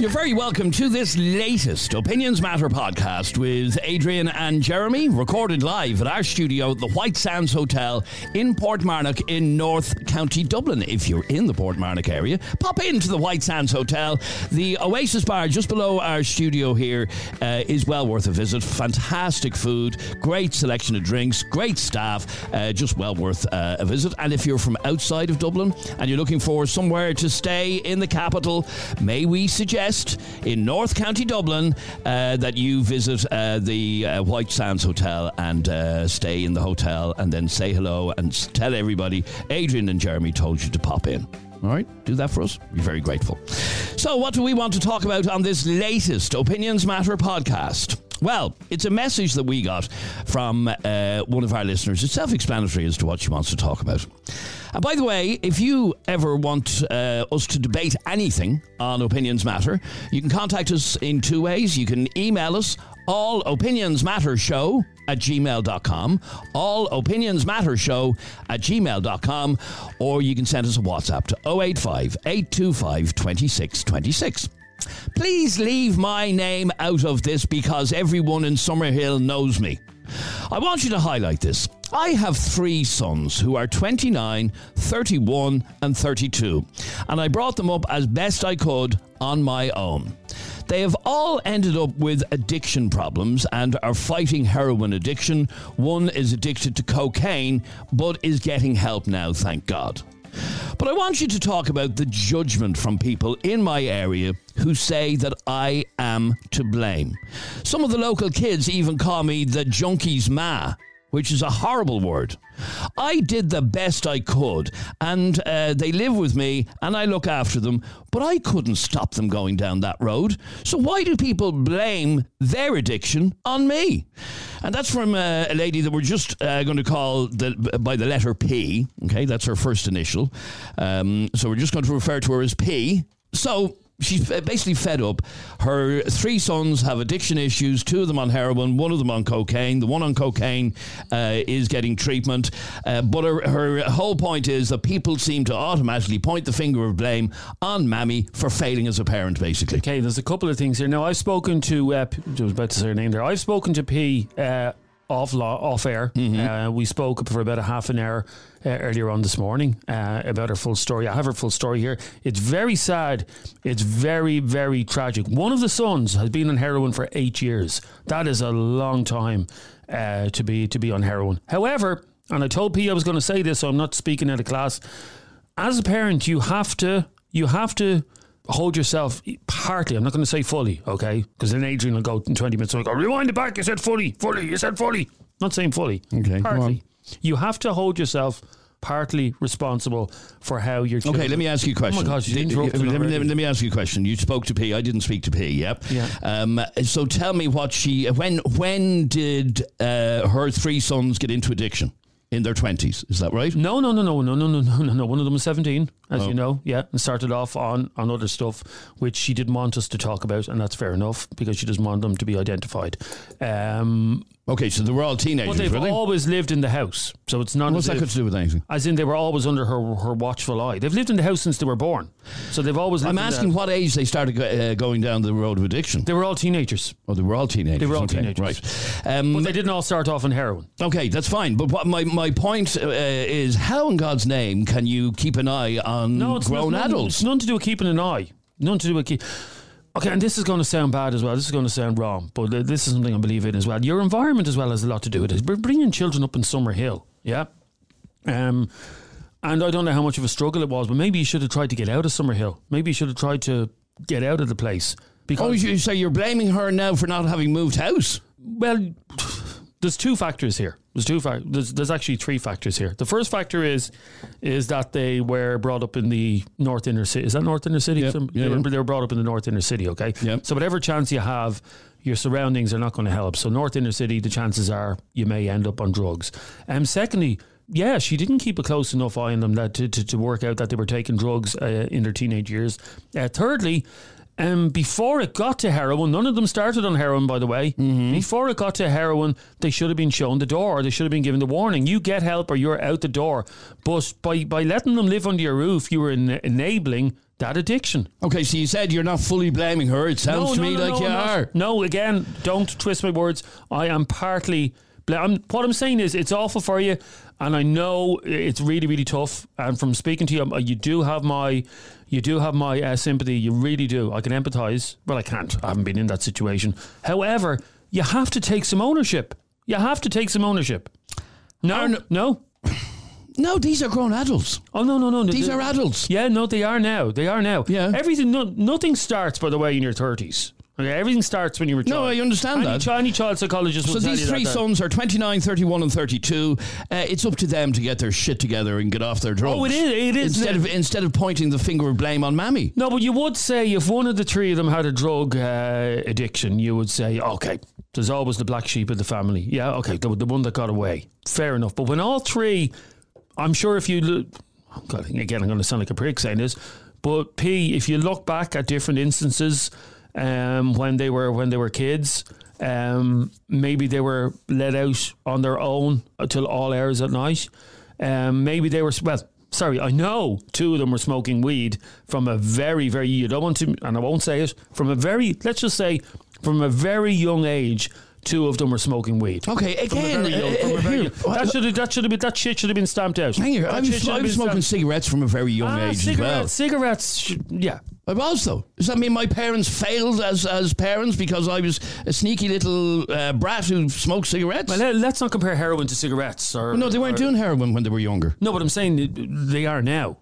You're very welcome to this latest Opinions Matter podcast with Adrian and Jeremy, recorded live at our studio at the White Sands Hotel in Portmarnock in North County Dublin. If you're in the Portmarnock area, pop into the White Sands Hotel. The Oasis Bar just below our studio here uh, is well worth a visit. Fantastic food, great selection of drinks, great staff, uh, just well worth uh, a visit. And if you're from outside of Dublin and you're looking for somewhere to stay in the capital, may we suggest in North County Dublin uh, that you visit uh, the uh, White Sands Hotel and uh, stay in the hotel and then say hello and tell everybody Adrian and Jeremy told you to pop in. All right, do that for us. We're very grateful. So, what do we want to talk about on this latest Opinions Matter podcast? Well, it's a message that we got from uh, one of our listeners. It's self explanatory as to what she wants to talk about. And by the way, if you ever want uh, us to debate anything on Opinions Matter, you can contact us in two ways. You can email us all opinions matter show at gmail.com all opinions matter show at gmail.com or you can send us a whatsapp to 085 825 2626 Please leave my name out of this because everyone in Summerhill knows me. I want you to highlight this. I have three sons who are 29, 31, and 32, and I brought them up as best I could on my own. They have all ended up with addiction problems and are fighting heroin addiction. One is addicted to cocaine, but is getting help now, thank God. But I want you to talk about the judgment from people in my area who say that I am to blame. Some of the local kids even call me the junkie's ma which is a horrible word. I did the best I could, and uh, they live with me, and I look after them, but I couldn't stop them going down that road. So why do people blame their addiction on me? And that's from uh, a lady that we're just uh, going to call the, by the letter P. Okay, that's her first initial. Um, so we're just going to refer to her as P. So she's basically fed up. Her three sons have addiction issues, two of them on heroin, one of them on cocaine. The one on cocaine uh, is getting treatment. Uh, but her, her, whole point is that people seem to automatically point the finger of blame on Mammy for failing as a parent, basically. Okay, there's a couple of things here. Now, I've spoken to, uh, I was about to say her name there, I've spoken to P. Uh, off law, off air. Mm-hmm. Uh, we spoke for about a half an hour uh, earlier on this morning uh, about her full story. I have her full story here. It's very sad. It's very very tragic. One of the sons has been on heroin for eight years. That is a long time uh, to be to be on heroin. However, and I told P I was going to say this, so I'm not speaking out of class. As a parent, you have to you have to hold yourself partly. I'm not going to say fully, okay? Because then Adrian will go in 20 minutes and go, rewind it back. You said fully, fully, you said fully. Not saying fully. Okay. Partly. You have to hold yourself partly responsible for how you're. Okay, let me ask you a question. Oh my gosh, you let, me, let, me, let me ask you a question. You spoke to P. I didn't speak to P. Yep. Yeah. Um, so tell me what she when when did uh, her three sons get into addiction? In their 20s. Is that right? No, no, no, no, no, no, no, no, no. One of them was 17, as oh. you know. Yeah. And started off on, on other stuff, which she didn't want us to talk about. And that's fair enough because she doesn't want them to be identified. Um, Okay, so they were all teenagers. But they've really? always lived in the house, so it's not. What's that got to do with anything? As in, they were always under her her watchful eye. They've lived in the house since they were born, so they've always. I'm asking what age they started uh, going down the road of addiction. They were all teenagers. Oh, they were all teenagers. They were all okay, teenagers, right? Um, but they didn't all start off on heroin. Okay, that's fine. But what my my point uh, is, how in God's name can you keep an eye on no, grown not, adults? It's nothing to do with keeping an eye. Nothing to do with keep. Okay, and this is going to sound bad as well. This is going to sound wrong, but this is something I believe in as well. Your environment as well has a lot to do with it. We're bringing children up in Summerhill, yeah. Um, and I don't know how much of a struggle it was, but maybe you should have tried to get out of Summerhill. Maybe you should have tried to get out of the place. Because oh, you say you're blaming her now for not having moved house? Well, there's two factors here. There's two fa- there's, there's actually three factors here. The first factor is is that they were brought up in the north inner city. Is that north inner city? Yep. Some, Yeah, they, were, they were brought up in the north inner city. Okay. Yep. So whatever chance you have, your surroundings are not going to help. So north inner city, the chances are you may end up on drugs. Um. Secondly. Yeah, she didn't keep a close enough eye on them that to, to, to work out that they were taking drugs uh, in their teenage years. Uh, thirdly, Um, before it got to heroin, none of them started on heroin, by the way. Before it got to heroin, they should have been shown the door, or they should have been given the warning. You get help, or you're out the door. But by by letting them live under your roof, you were en- enabling that addiction. Okay, so you said you're not fully blaming her. It sounds to me like you are. No, again, don't twist my words. I am partly. bla- I'm, what I'm saying is, it's awful for you, and I know it's really, really tough. And from speaking to you, um, you do have my, you do have my uh, sympathy. You really do. I can empathise. Well, I can't. I haven't been in that situation. However, you have to take some ownership. You have to take some ownership. No, Aaron- no. No, these are grown adults. Oh no, no, no. These The- are adults. yeah, no, they are now. They are now. Yeah. Everything, no, nothing starts, by the way, in your 30s. Okay, everything starts when you're a child. No, I understand any that. Chi- any child psychologist will So tell these you three that. sons are 29, 31 and 32. Uh, it's up to them to get their shit together and get off their drugs. Oh, it is- it is. Instead of, instead of pointing the finger of blame on Mammy. No, but you would say if one of the three of them had a drug uh, addiction, you would say, okay, there's always the black sheep of the family. Yeah, okay, the, the one that got away. Fair enough. But when all three, I'm sure if you, look- oh God, again, I'm going to sound like a prick saying this, but P, if you look back at different instances um, when they were when they were kids, um, maybe they were let out on their own until all hours at night. Um, maybe they were well. Sorry, I know two of them were smoking weed from a very, very. You don't want to, and I won't say it. From a very, let's just say, from a very young age, two of them were smoking weed. Okay, again, young- uh, here, that should have that should have been that shit should have been stamped out. hang here, That I was, should I have was been smoking stamped- cigarettes from a very young Ah, age cigarettes, as well. cigarettes. Yeah, I was though. Does that mean my parents failed as as parents because I was a sneaky little uh, brat who smoked cigarettes? Well, let- let's not compare heroin to cigarettes. Or no, they weren't or- doing heroin when they were younger. No, but I'm saying they are now.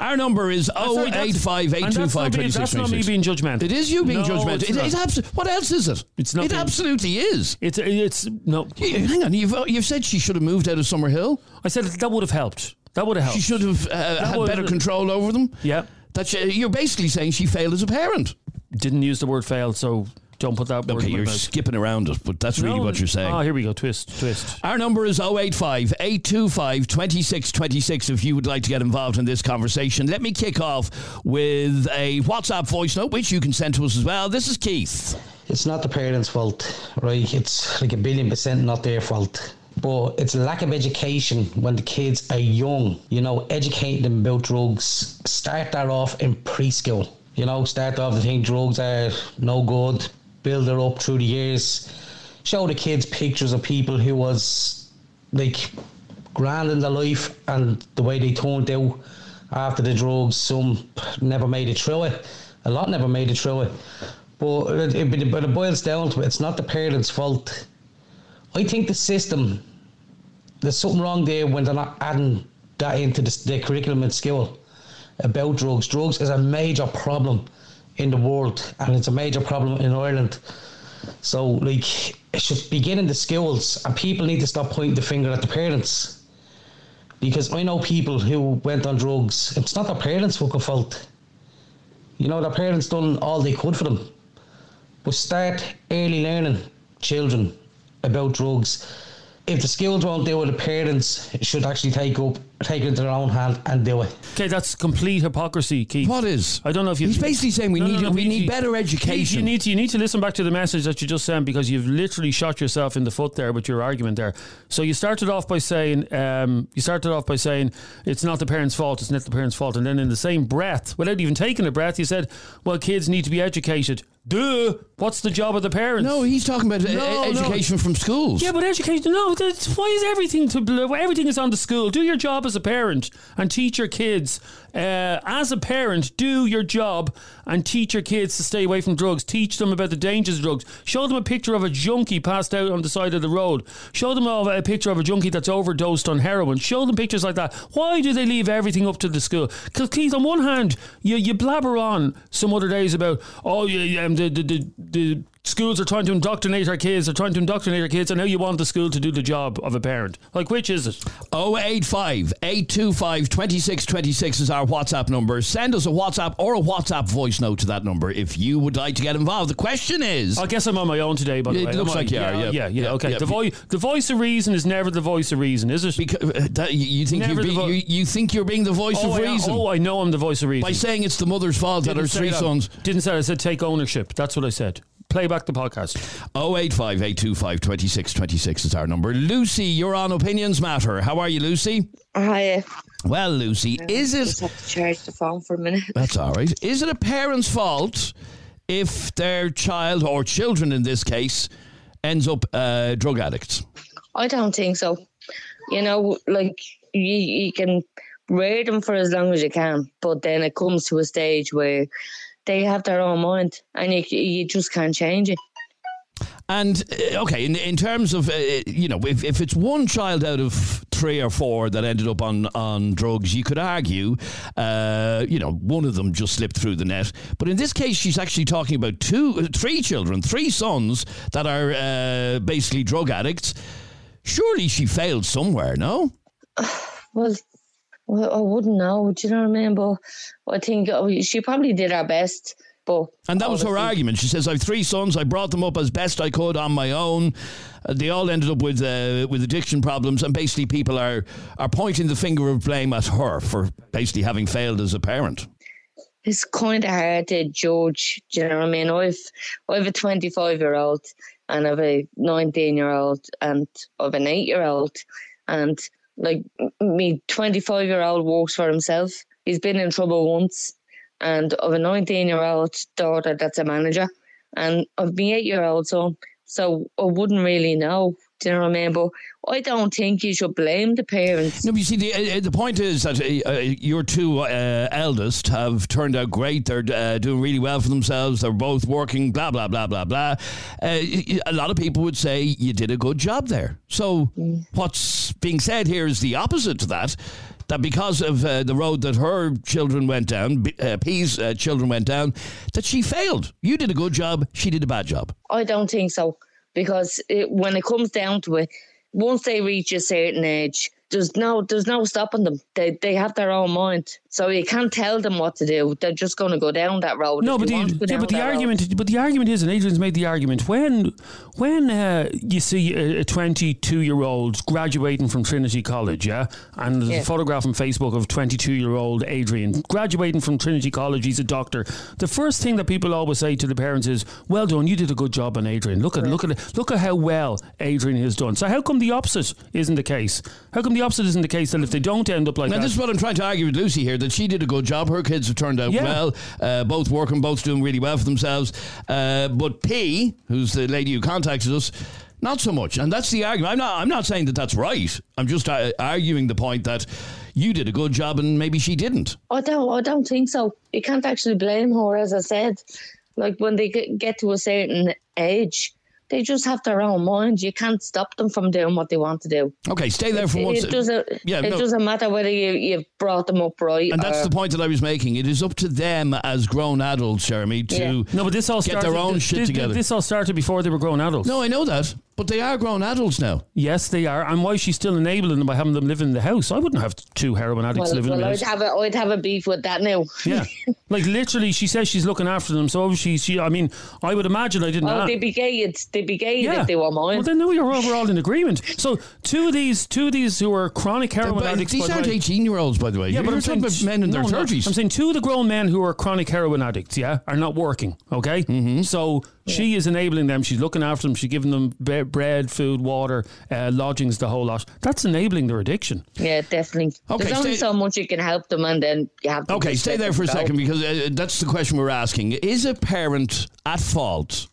Our number is Sorry, that's- that's not me- 825 That's not me being judgmental. It is you being No, judgmental. it's It, not. it abso- what else is it? It's not It being- absolutely is. It's it's no. You- Hang on, you've, you've said she should have moved out of Summerhill. I said that would have helped. That would have helped. She should have uh, had better control over them. Yeah. That she, you're basically saying she failed as a parent. Didn't use the word failed, so don't put that word Okay, in my you're mouth. skipping around it, but that's really No, what you're saying. Oh, here we go. Twist, twist. Our number is 085 825 2626 if you would like to get involved in this conversation. Let me kick off with a WhatsApp voice note, which you can send to us as well. This is Keith. it's not the parents' fault, right? It's like a billion percent not their fault. But it's lack of education when the kids are young. You know, educate them about drugs. Start that off in preschool. You know, start off to think drugs are no good. Build it up through the years. Show the kids pictures of people who was like grand in their life and the way they turned out after the drugs. Some never made it through it. A lot never made it through it. But it, it, but it boils down to it. It's not the parents' fault. I think the system, there's something wrong there when they're not adding that into the, curriculum in school about drugs. Drugs is a major problem in the world and it's a major problem in Ireland. So, like, it should begin in the schools and people need to stop pointing the finger at the parents. Because I know people who went on drugs, it's not their parents' fucking fault. You know, their parents done all they could for them. But start early learning children about drugs. If the schools won't do it, the parents should actually take up, take it into their own hand and do it. Okay, that's complete hypocrisy, Keith. What is? I don't know if you. He's basically saying we need we Keith, need you- better education. You need to you need to listen back to the message that you just sent because you've literally shot yourself in the foot there with your argument there. So you started off by saying um, you started off by saying it's not the parents' fault, it's not the parents' fault, and then in the same breath, without even taking a breath, you said, "Well, kids need to be educated." Duh. What's the job of the parents? no, he's talking about No, no. education from schools. Yeah, but education. No, why is everything to everything is on the school? Do your job as a parent and teach your kids. Uh, as a parent, do your job and teach your kids to stay away from drugs. Teach them about the dangers of drugs. Show them a picture of a junkie passed out on the side of the road. Show them a, a picture of a junkie that's overdosed on heroin. Show them pictures like that. Why do they leave everything up to the school? Because Keith, on one hand, you you blabber on some other days about oh yeah, yeah um, the, the the the schools are trying to indoctrinate our kids, they're trying to indoctrinate our kids, and now you want the school to do the job of a parent. Like, which is it? 085 825 2626 is our WhatsApp number. Send us a WhatsApp or a WhatsApp voice note to that number if you would like to get involved. The question is. I guess I'm on my own today, by the It way. looks like you are, yeah. yeah, yeah. Yeah, okay. yeah. The, vo- the voice of reason is never the voice of reason, is it? Because, uh, that, you- think Never you're being, vo- you, you think you're being the voice oh, of I, reason oh, I know I'm the voice of reason. by saying it's the mother's fault that her Didn't three that. sons. Didn't say that. I said take ownership. That's what I said. Play back the podcast. 085 825 2626 is our number. Lucy, you're on Opinions Matter. How are you, Lucy? Hi, Well, Lucy, is just it. have to charge the phone for a minute. That's all right. Is it a parent's fault if their child, or children in this case, ends up uh, drug addicts? I don't think so. You know, like you, you can rear them for as long as you can, but then it comes to a stage where they have their own mind, and you you just can't change it. And uh, okay, in, in terms of uh, you know, if, if it's one child out of three or four that ended up on, on drugs, you could argue, uh, you know, one of them just slipped through the net. But in this case, she's actually talking about two, uh, three children, three sons that are uh, basically drug addicts. Surely she failed somewhere, no? Well, well, I wouldn't know. Do you know what I mean? But I think oh, she probably did her best. But And that was her argument. She says, "I have three sons. I brought them up as best I could on my own. Uh, they all ended up with uh, with addiction problems, and basically, people are are pointing the finger of blame at her for basically having failed as a parent." it's kind of hard to judge. Do you know what I mean? I've I have a 25 year old and I have a 19 year old and I have an 8 year old and like me 25 year old works for himself. He's been in trouble once and of a 19 year old daughter that's a manager and I've my 8 year old son. So I wouldn't really know. Do you know what I mean? But I don't think you should blame the parents. No, but you see, the, uh, the point is that uh, uh, your two uh, eldest have turned out great. They're uh, doing really well for themselves. They're both working, blah, blah, blah, blah, blah. Uh, a lot of people would say you did a good job there. So, what's being said here is the opposite to that. That because of uh, the road that her children went down, uh, P's uh, children went down, that she failed. You did a good job, she did a bad job. I don't think so because it, when it comes down to it, once they reach a certain age, there's no there's no stopping them. They they have their own mind, so you can't tell them what to do. They're just going to go down that road. No, but they want to the, yeah, but the that road. argument, but the argument is, and Adrian's made the argument when when uh, you see a 22 year old graduating from Trinity College, yeah, and there's Yeah. a photograph on Facebook of 22 year old Adrian graduating from Trinity College. He's a doctor. The first thing that people always say to the parents is, "Well done, you did a good job on Adrian. Look at look at look at how well Adrian has done." So how come the opposite isn't the case? How come the opposite isn't the case? That if they don't end up like Now, that, this is what I'm trying to argue with Lucy here that she did a good job. Her kids have turned out Yeah. well, uh, both working, both doing really well for themselves. Uh, but P, who's the lady who contacted us, not so much. And that's the argument. I'm not. I'm not saying that that's right. I'm just uh, arguing the point that you did a good job and maybe she didn't. I don't. I don't think so. You can't actually blame her, as I said. Like when they get, get to a certain age, they just have their own mind. You can't stop them from doing what they want to do. Okay, stay there for one It sec- doesn't. Yeah, it no. doesn't matter whether you you've brought them up right. And that's the point that I was making. It is up to them as grown adults, Jeremy, to Yeah. no, but this all get started, their own this, shit this- together. This all started before they were grown adults. no, I know that, but they are grown adults now. Yes, they are. And why is she still enabling them by having them live in the house? I wouldn't have two heroin addicts Well, living well in I'd the house. have a, I'd have a beef with that now. Yeah, like literally, she says she's looking after them. So obviously, she. I mean, I would imagine I didn't. Oh, a- they'd be gated. They'd be gay yeah. if they were mine. Well, then no, you're we're all in agreement. So two of these, two of these who are chronic heroin But addicts. these aren't 18 year olds, by the way. Yeah, You're but I'm talking saying about men in their no, no. 30s. I'm saying two of the grown men who are chronic heroin addicts, yeah, are not working. Okay, mm-hmm. so she is enabling them. She's looking after them. She's giving them be- bread, food, water, uh, lodgings, the whole lot. That's enabling their addiction. Yeah, definitely. Okay, There's only so much you can help them, and then you have to. Okay, stay there for a go. second because uh, that's the question we're asking. Is a parent at fault?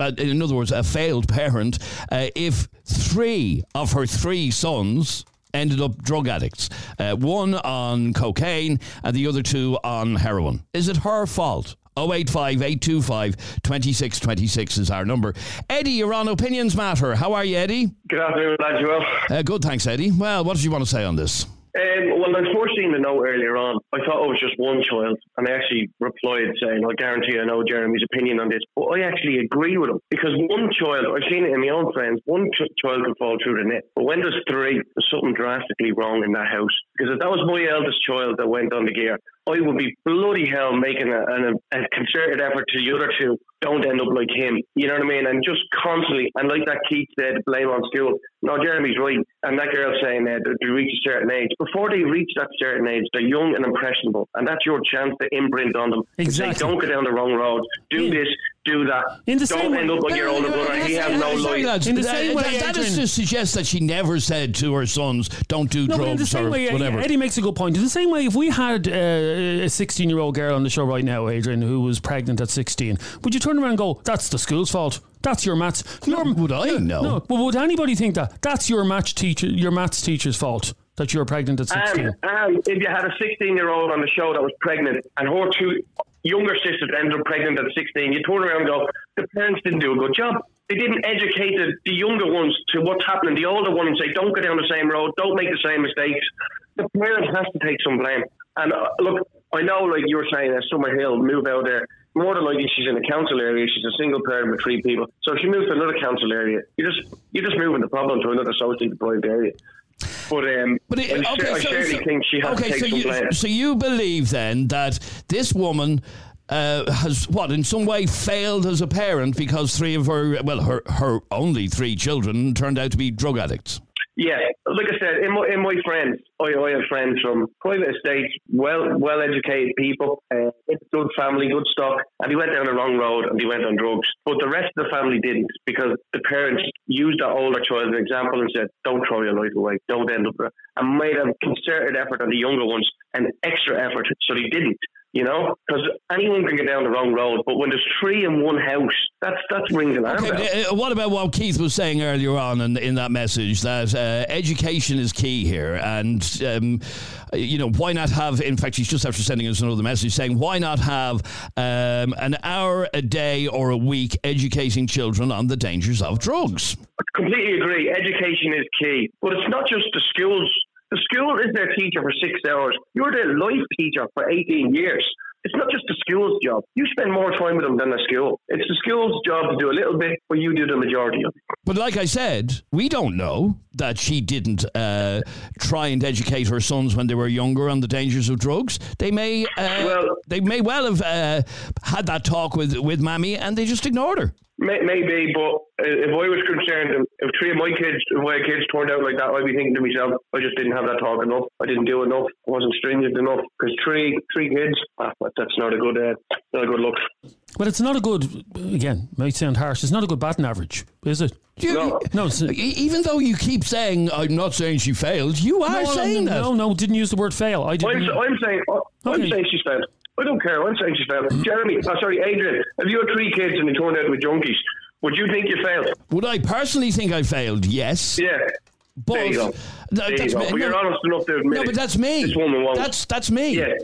Uh, in other words, a failed parent, uh, if three of her three sons ended up drug addicts, uh, one on cocaine and the other two on heroin. Is it her fault? 085 825 2626 is our number. Eddie, you're on Opinions Matter. How are you, Eddie? Good afternoon, lads. You well? Uh, good, thanks, Eddie. Well, what did you want to say on this? Um, well, seen the note earlier on. I thought it was just one child, and I actually replied saying, "I guarantee I know Jeremy's opinion on this." But I actually agree with him because one child, I've seen it in my own friends. One ch- child can fall through the net, but when there's three, there's something drastically wrong in that house. Because if that was my eldest child that went on the gear, I would be bloody hell making a, a, a concerted effort to the other two don't end up like him. You know what I mean? And just constantly, and like that Keith said, blame on school. No, Jeremy's right. And that girl saying that they reach a certain age. Before they reach that certain age, they're young and impressionable. And that's your chance to imprint on them. Exactly. Say, don't go down the wrong road. Do Yeah. this, do that. In the don't same end way- up like your older brother. He has no Sorry, life. lads, In the that- same way, that, that is to suggest that she never said to her sons, "Don't do No, but in the drugs same or way, whatever." Eddie makes a good point. In the same way, if we had uh, a 16 year old girl on the show right now, Adrian, who was pregnant at 16, would you turn around and go, that's the school's fault? That's your maths. Your, would I? No. No. But would anybody think that? That's your maths teacher, your maths teacher's fault that you were pregnant at 16. And, and if you had a 16 year old on the show that was pregnant and her two younger sisters ended up pregnant at 16, you turn around and go, the parents didn't do a good job. They didn't educate the, the younger ones to what's happening. The older ones say, don't go down the same road, don't make the same mistakes. The parent has to take some blame. And uh, look, I know, like you were saying, that Summerhill, move out there. More than likely, she's in a council area. She's a single parent with three people. So if she moves to another council area, you just you're just moving the problem to another socially deprived area. But um, But it, I, okay, I so, certainly so- think she has okay, to take so some you, blame. so you believe then that this woman uh, has what in some way failed as a parent because three of her well her her only three children turned out to be drug addicts. Yeah, like I said, in my in my friends, I, I have friends from private estates, well well educated people, uh, good family, good stock, and they went down the wrong road and they went on drugs. But the rest of the family didn't because the parents used that older child as an example and said, "Don't throw your life away, don't end up," there," and made a concerted effort on the younger ones, an extra effort, so they didn't. You know, because anyone can get down the wrong road, but when there's three in one house, that's that's rings alarm Okay, bells. uh, what about what Keith was saying earlier on in, in that message that uh, education is key here, and um, you know why not have? In fact, he's just after sending us another message saying why not have um, an hour a day or a week educating children on the dangers of drugs. completely agree. Education is key, but it's not just the schools. The school is their teacher for six hours. You're their life teacher for 18 years. It's not just the school's job. You spend more time with them than the school. It's the school's job to do a little bit, but you do the majority of it. But like I said, we don't know that she didn't uh, try and educate her sons when they were younger on the dangers of drugs. They may, uh, Well- they may well have uh, had that talk with with Mammy, and they just ignored her. May- Maybe, but if I was concerned, if three of my kids, if my kids turned out like that, I'd be thinking to myself, I just didn't have that talk enough. I didn't do enough. I wasn't stringent enough. Because three, three kids, ah, that's not a good, uh, not a good look. But it's not a good, again, might sound harsh, it's not a good batting average, is it? You- No. No, it's, E- Even though you keep saying, I'm not saying she failed, you are no, saying no, that. no, no, didn't use the word fail. I I'm, didn't. I'm saying, I'm Okay. saying she's failed. I don't care. I'm saying she's failed. Jeremy, oh, sorry, Adrian, if you had three kids and they turned out with junkies, would you think you failed? Would I personally think I failed? Yes. Yeah. But There you go. Th- There you that's go. me- But you're no, honest enough to admit no, it. but that's me. This woman won't. That's that's me. Yeah.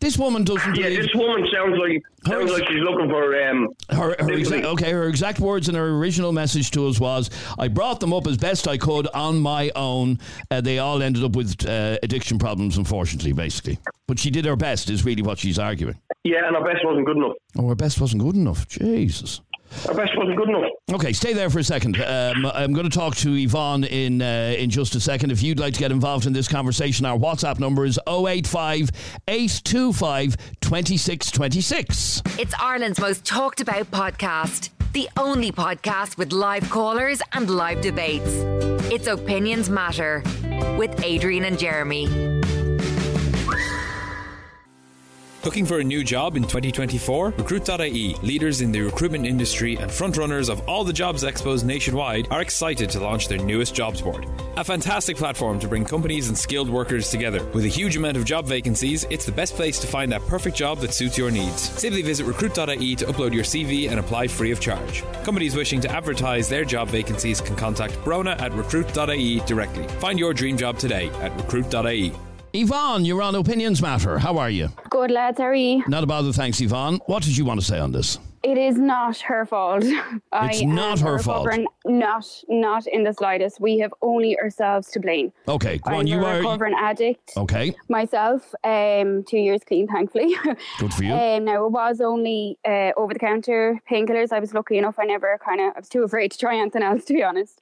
This woman doesn't Yeah, believe this woman sounds like sounds like she's looking for um. her, her exact, okay, her exact words in her original message to us was, "I brought them up as best I could on my own. Uh, they all ended up with uh, addiction problems, unfortunately, basically. But she did her best, is really what she's arguing. Yeah, and her best wasn't good enough. Oh, her best wasn't good enough. Jesus. Our best wasn't good enough. Okay, stay there for a second. Um, I'm going to talk to Yvonne in uh, in just a second. If you'd like to get involved in this conversation, our WhatsApp number is 085 825 2626. It's Ireland's most talked about podcast. The only podcast with live callers and live debates. It's Opinions Matter with Adrian and Jeremy. Looking for a new job in 2024? Recruit.ie, leaders in the recruitment industry and frontrunners of all the jobs expos nationwide, are excited to launch their newest jobs board. A fantastic platform to bring companies and skilled workers together. With a huge amount of job vacancies, it's the best place to find that perfect job that suits your needs. Simply visit recruit.ie to upload your CV and apply free of charge. Companies wishing to advertise their job vacancies can contact Brona at recruit.ie directly. Find your dream job today at recruit.ie. Yvonne, you're on Opinions Matter. How are you? Good lads, how are you? Not a bother, thanks, Yvonne. What did you want to say on this? It is not her fault. It's not her fault. recovering- Not, not in the slightest. We have only ourselves to blame. Okay, go I'm on. You a are recovering addict okay. myself. Um, two years clean, thankfully. Good for you. Um, now it was only uh, over the counter painkillers. I was lucky enough. I never kind of. I was too afraid to try anything else, to be honest.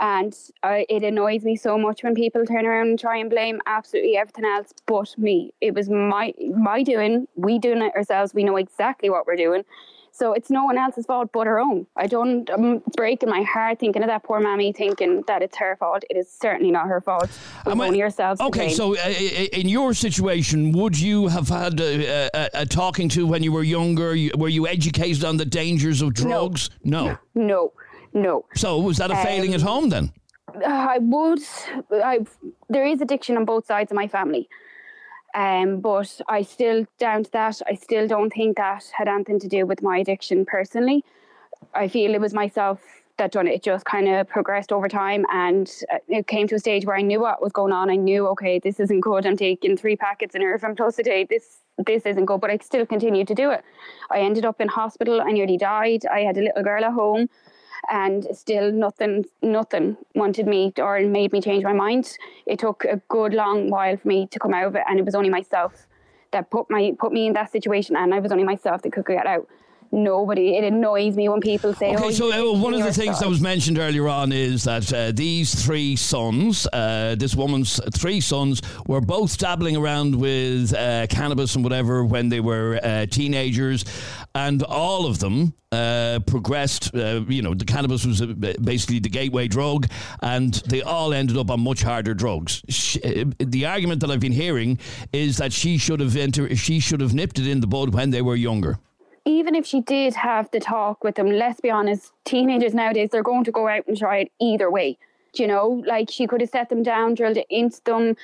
And uh, it annoys me so much when people turn around and try and blame absolutely everything else but me. It was my my doing. We doing it ourselves. We know exactly what we're doing. So it's no one else's fault but our own. I don't. I'm breaking my heart thinking of that poor mammy, thinking that it's her fault. It is certainly not her fault. We've Am I- only ourselves. Okay, so uh, in your situation, would you have had a, a, a talking to when you were younger? Were you educated on the dangers of drugs? No. no, no. So was that a failing at Um, home then? I would. I there is addiction on both sides of my family, um, but I still down to that. I still don't think that had anything to do with my addiction personally. I feel it was myself that done it. It just kind of progressed over time, and uh, it came to a stage where I knew what was going on. I knew, okay, this isn't good. I'm taking three packets of Nurofen Plus a day. This this isn't good, but I still continued to do it. I ended up in hospital. I nearly died. I had a little girl at home and still nothing nothing wanted me or made me change my mind. It took a good long while for me to come out of it and it was only myself that put my put me in that situation and I was only myself that could get out nobody it annoys me when people say Okay, oh, so uh, one of the things that was mentioned earlier on is that uh, these three sons, uh, this woman's three sons, were both dabbling around with uh, cannabis and whatever when they were uh, teenagers, and all of them uh, progressed. Uh, you know, the cannabis was uh, basically the gateway drug, and they all ended up on much harder drugs. Sh uh, the argument that I've been hearing is that she should have enter- she should have nipped it in the bud when they were younger. Even if she did have the talk with them, let's be honest, teenagers nowadays, they're going to go out and try it either way. Do You know, like she could have set them down, drilled it into them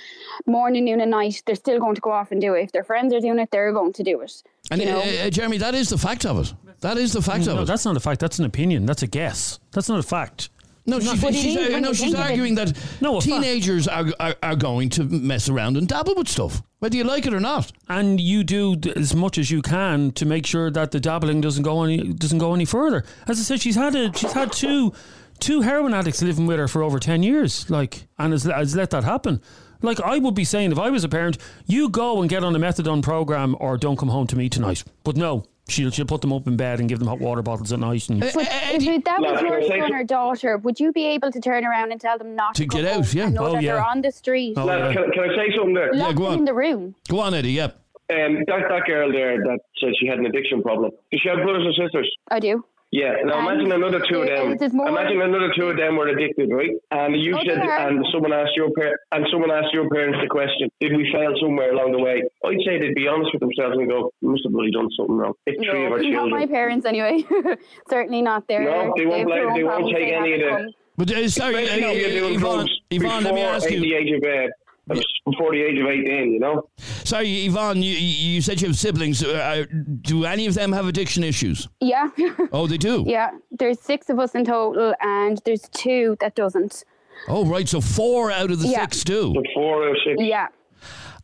morning, noon, and night. They're still going to go off and do it. If their friends are doing it, they're going to do it. And you know? uh, uh, Jeremy, that is the fact of it. That is the fact of No, it. that's not a fact. That's an opinion. That's a guess. That's not a fact. No, she's, But she's, uh, no, she's think of it. arguing that No, teenagers are, are are going to mess around and dabble with stuff, whether you like it or not. and you do as much as you can to make sure that the dabbling doesn't go any doesn't go any further. As I said, she's had a she's had two two heroin addicts living with her for over ten years, like, and has, has let that happen. Like I would be saying, if I was a parent, you go and get on a methadone program, or don't come home to me tonight. But no, she'll she'll put them up in bed and give them hot water bottles at night. And Uh, But if that was Lads, your can son or daughter, would you be able to turn around and tell them not To to, get out, yeah. and know Oh, that yeah. they're on the street, Oh, Lads, yeah. can, can I say something there? locked go on. in the room? Go on, Eddie. Yep. Um, that, that girl there that said she had an addiction problem. Does she have brothers and sisters? I do. Yeah. Now And imagine another two of them. there's more- Imagine another two of them were addicted, right? And you Oh, said, and someone asked your par- and someone asked your parents the question: Did we fail somewhere along the way? I'd say they'd be honest with themselves and go, "We must have really done something wrong." It's three of our not children. my parents anyway. Certainly not their. No, they won't have like- they won't take they any of haven't the- come. But uh, sorry, Especially uh, if you're doing Yvonne, drugs Yvonne, let me before ask the you. age of uh, before the age of eighteen. You know. Sorry, Yvonne, you, you said you have siblings. Uh, uh, do any of them have addiction issues? Yeah, Oh, they do. yeah. There's six of us in total, and there's two that doesn't. Oh, right. So four out of the Yeah. six do. The four or six. Yeah.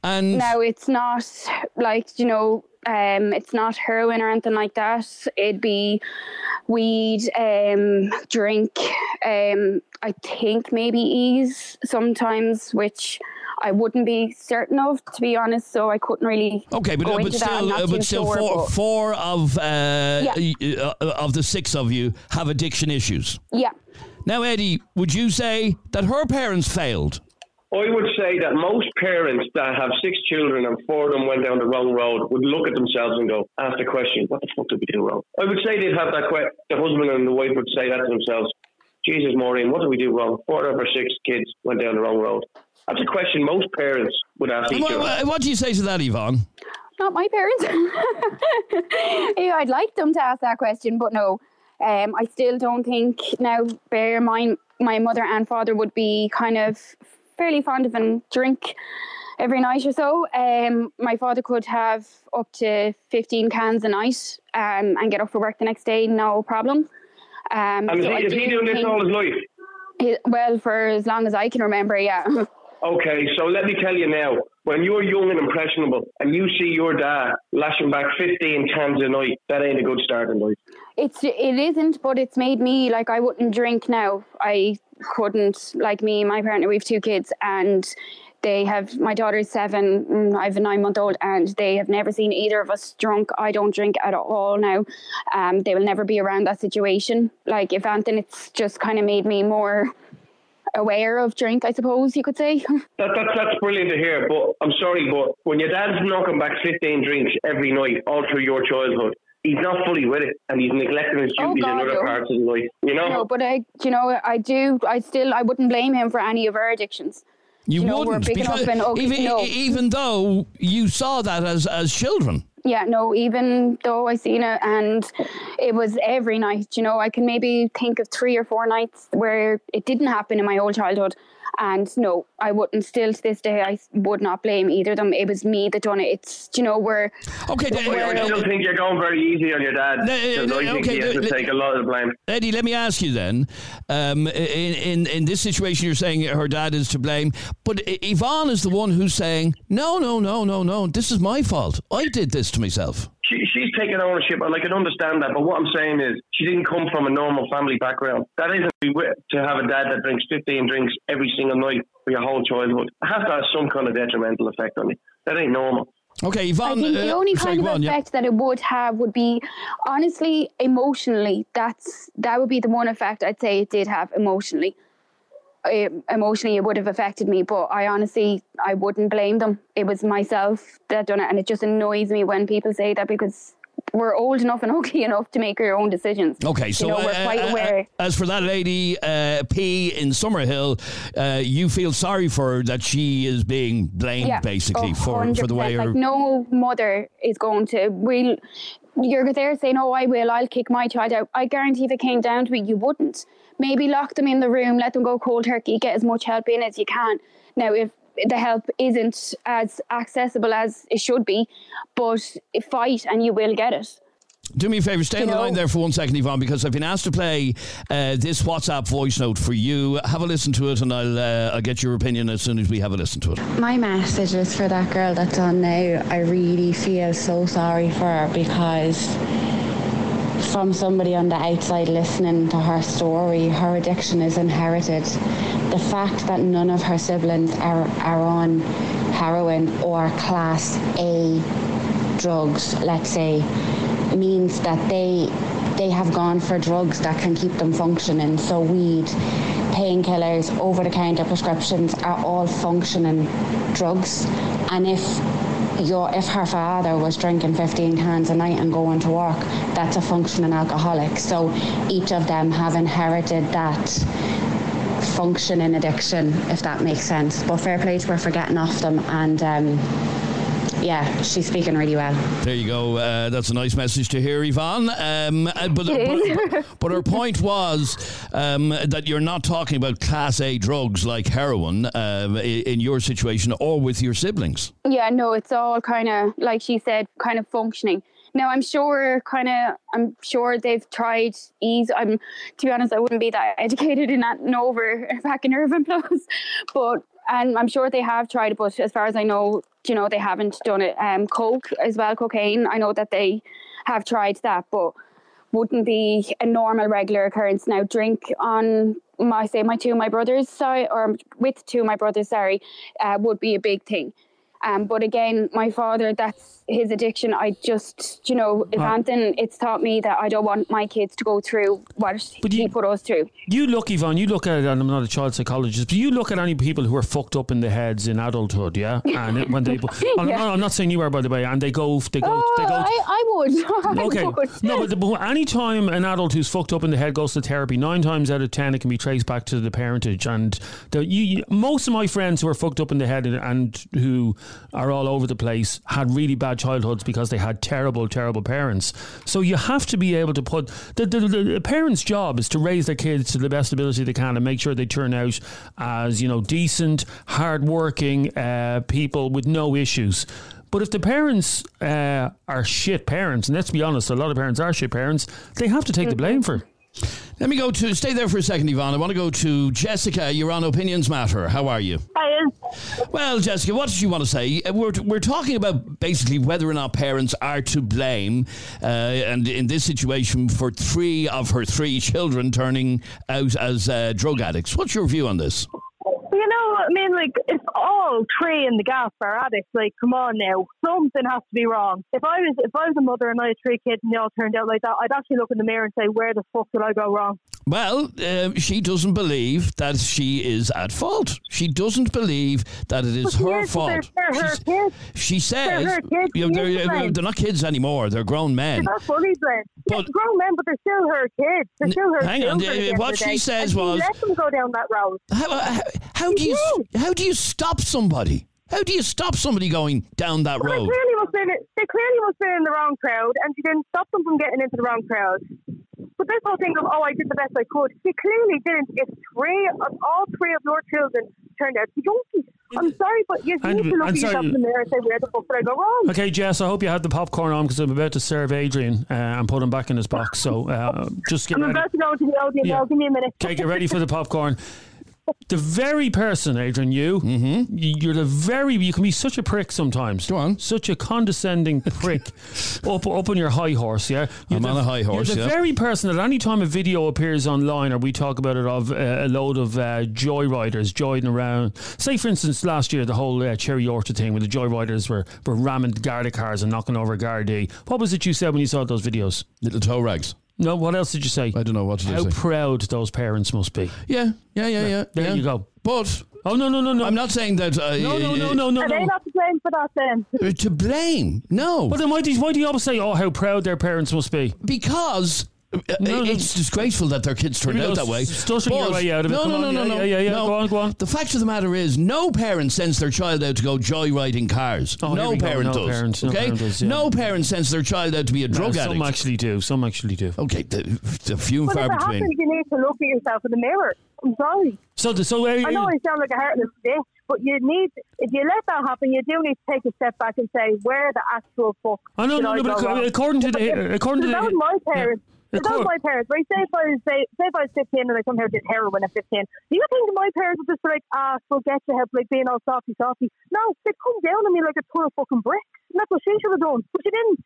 And Now it's not like you know, um, it's not heroin or anything like that. It'd be weed, um, drink, um, I think maybe ease sometimes, which I wouldn't be certain of, to be honest. So I couldn't really. Okay, but, go uh, but into that. Still, not uh, but still, sure, four, but- four of uh, Yeah. uh, of the six of you have addiction issues. Yeah. Now, Eddie, would you say that her parents failed? I would say that most parents that have six children and four of them went down the wrong road would look at themselves and go, ask the question, what the fuck did we do wrong? I would say they'd have that question. the husband and the wife would say that to themselves. Jesus, Maureen, what did we do wrong? Four of our six kids went down the wrong road. That's a question most parents would ask each What, other. what- what do you say to that, Yvonne? not my parents. yeah, I'd like them to ask that question, but no. Um, I still don't think now. Bear in mind, my mother and father would be kind of fairly fond of a drink every night or so. Um, my father could have up to fifteen cans a night um, and get up for work the next day, no problem. Um, and so I he, is he doing this all his life? he- well, for as long as I can remember, yeah. Okay, so let me tell you now. When you're young and impressionable, and you see your dad lashing back 15 cans a night, that ain't a good start in life. It's it isn't, but it's made me like I wouldn't drink now. I couldn't like me, my partner. We have two kids, and they have my daughter's seven. mm, I have a nine month old, and they have never seen either of us drunk. I don't drink at all now. Um, they will never be around that situation. Like if anything, it's just kind of made me more aware of drink. I suppose you could say. That, that, that's brilliant to hear, but I'm sorry, but when your dad's knocking back 15 drinks every night all through your childhood, he's not fully with it and he's neglecting his Oh, duties God, in other no. parts of his life. You know? no, but I, you know, I do. I still, I wouldn't blame him for any of our addictions. You, You know, we're wouldn't big enough because and okay, even, no. even though you saw that as as children. Yeah, no, even though I seen it and it was every night, you know, I can maybe think of three or four nights where it didn't happen in my old childhood. And no, I wouldn't still to this day I would not blame either of them. It was me that done it. It's you know, where Okay, But th- I still think you're going very easy on your dad. No, Because no, I think okay, he has no, to no. take a lot of the blame. Eddie, let me ask you then. Um, in, in in this situation, you're saying her dad is to blame, but I- Yvonne is the one who's saying, "No, no, no, no, no. This is my fault. I did this to myself." She, she's taking ownership, and I can understand that. But what I'm saying is, she didn't come from a normal family background. That isn't to have a dad that drinks 15 drinks every single night for your whole childhood. It has to have some kind of detrimental effect on you. That ain't normal. Okay, I think the uh, only sorry, kind go of on, yeah. effect that it would have would be honestly emotionally. That's that would be the one effect I'd say it did have emotionally. Uh, emotionally, it would have affected me, but I honestly I wouldn't blame them. It was myself that done it, and it just annoys me when people say that because we're old enough and okay enough to make our own decisions. Okay, so you know, we're uh, quite uh, aware. as for that lady uh, P in Summerhill, uh, you feel sorry for her that she is being blamed basically a for, for the way 100%. her. like no mother is going to will you're there saying oh I will I'll kick my child out I guarantee if it came down to it you wouldn't maybe lock them in the room let them go cold turkey get as much help in as you can now if the help isn't as accessible as it should be but fight and you will get it Do me a favour, stay on the know- line there for one second, Yvonne, because I've been asked to play uh, this WhatsApp voice note for you. Have a listen to it, and I'll uh, I'll get your opinion as soon as we have a listen to it. My message is for that girl that's on now. I really feel so sorry for her because from somebody on the outside listening to her story, her addiction is inherited. The fact that none of her siblings are, are on heroin or class A drugs, let's say, means that they they have gone for drugs that can keep them functioning. So weed, painkillers, over-the-counter prescriptions are all functioning drugs. And if if her father was drinking 15 cans a night and going to work, that's a functioning alcoholic. So each of them have inherited that function functioning addiction, if that makes sense. But fair play to her for getting off them and um, yeah, she's speaking really well. There you go. Uh, that's a nice message to hear, Yvonne. Um, uh, but, but, but her point was um, that you're not talking about Class A drugs like heroin um, in your situation or with your siblings. Yeah, no, it's all kind of like she said, kind of functioning. Now I'm sure, kind of, I'm sure they've tried ease. I'm, to be honest, I wouldn't be that educated in that and over back in urban plus, but and I'm sure they have tried it. But as far as I know, you know, they haven't done it. Um, coke as well, cocaine. I know that they have tried that, but wouldn't be a normal regular occurrence. Now, drink on my say my two my brothers sorry or with two my brothers, sorry, uh, would be a big thing. Um, but again, my father, that's his addiction. I just, you know, if anything, it's taught me that I don't want my kids to go through what he put us through. You look, Yvonne, you look at it, and I'm not a child psychologist, but you look at any people who are fucked up in the heads in adulthood, yeah? And it- when they, I'm, not, I'm not saying you are, by the way, and they go, they go, they Oh, go. I, I would. I Okay. would. No, but, the, but any time an adult who's fucked up in the head goes to therapy, nine times out of ten it can be traced back to the parentage. And the, you, you, most of my friends who are fucked up in the head and, and who are all over the place had really bad childhoods because they had terrible, terrible parents. So you have to be able to put the, the, the, the parents' job is to raise their kids to the best ability they can and make sure they turn out as you know decent, hardworking uh, people with no issues. But if the parents uh, are shit parents, and let's be honest, a lot of parents are shit parents, they have to take the blame for it. Let me go to stay there for a second, Yvonne. I want to go to Jessica. You're on Opinions Matter. How are you? Hi, Well, Jessica, what did you want to say? Uh, We're, we're talking about basically whether or not parents are to blame, uh, and in this situation, for three of her three children turning out as uh, drug addicts. What's your view on this? You know, I mean, like, if all three in the gap are addicts, like, come on now, something has to be wrong. If I was, if I was a mother and I had three kids and they all turned out like that, I'd actually look in the mirror and say, where the fuck did I go wrong? Well, uh, she doesn't believe that she is at fault. She doesn't believe that it is But her is, but they're- fault. they're her kids. She says her kids. you know, they're, they're not kids anymore. They're grown men. They're not. Yeah, But- grown men, but they're still her kids. They're still her hang on, children. at the end what she says and was- let them go down that road. How, how, how do you how do you stop somebody? How do you stop somebody going down that Well, they road? clearly must be in, they clearly must be in the wrong crowd, and she didn't stop them from getting into the wrong crowd. But this whole thing of oh, I did the best I could. She clearly didn't. If three of all three of your children turned out to be junkies, I'm sorry, but you And- need to look at yourself in the mirror and say where the fuck did I go wrong? Okay, Jess, I hope you had the popcorn on because I'm about to serve Adrian uh, and put him back in his box. So uh, just get I'm ready. about to go into the audio Yeah. now. Give me a minute. Okay, get ready for the popcorn. The very person, Adrian, you, mm-hmm. you're the very, you can be such a prick sometimes. Go on. Such a condescending prick up, up on your high horse, yeah? You're I'm the, on a high horse, You're the yeah. very person that any time a video appears online or we talk about it of uh, a load of uh, joyriders joying around. Say, for instance, last year, the whole uh, Cherry Orchard thing where the joyriders were, were ramming Garda cars and knocking over Gardaí. What was it you said when you saw those videos? Little toe rags. No, what else did you say? I don't know what did I How say. proud those parents must be. Yeah, yeah, yeah, yeah. There yeah. you go. But Oh no no no no! I'm not saying that. Uh, No no no no no Are they not to blame for that then? uh, To blame? No, But then why do you, why do you always say, "Oh, how proud their parents must be"? because. Uh, No, no. it's disgraceful that their kids turned out that way. stuttering your But- way out of it. No, Come no, on, no, no, yeah, no. yeah, yeah, yeah. No. Go on, go on. The fact of the matter is, no parent sends their child out to go joyriding cars. Oh, no parent No does. parent- no okay, parent does, yeah. no parent sends their child out to be a drug addict. some actually do. Some actually do. Okay, the, the few and But far it between. happens, you need to look at yourself in the mirror. I'm sorry. So the so I know I sound like a heartless bitch, but you need, if you let that happen, you do need to take a step back and say, where the actual fuck I know, no, I no, but go ac- wrong? according to the- according to if that the- my parents. If that was my parents, right? Say if I was say, say if I was fifteen and I come here and did heroin at fifteen, do you think my parents would just be like, ah, forget your help, like being all softy softy? No, they come down on me like a ton of fucking brick. And that's what she should have done, but she didn't.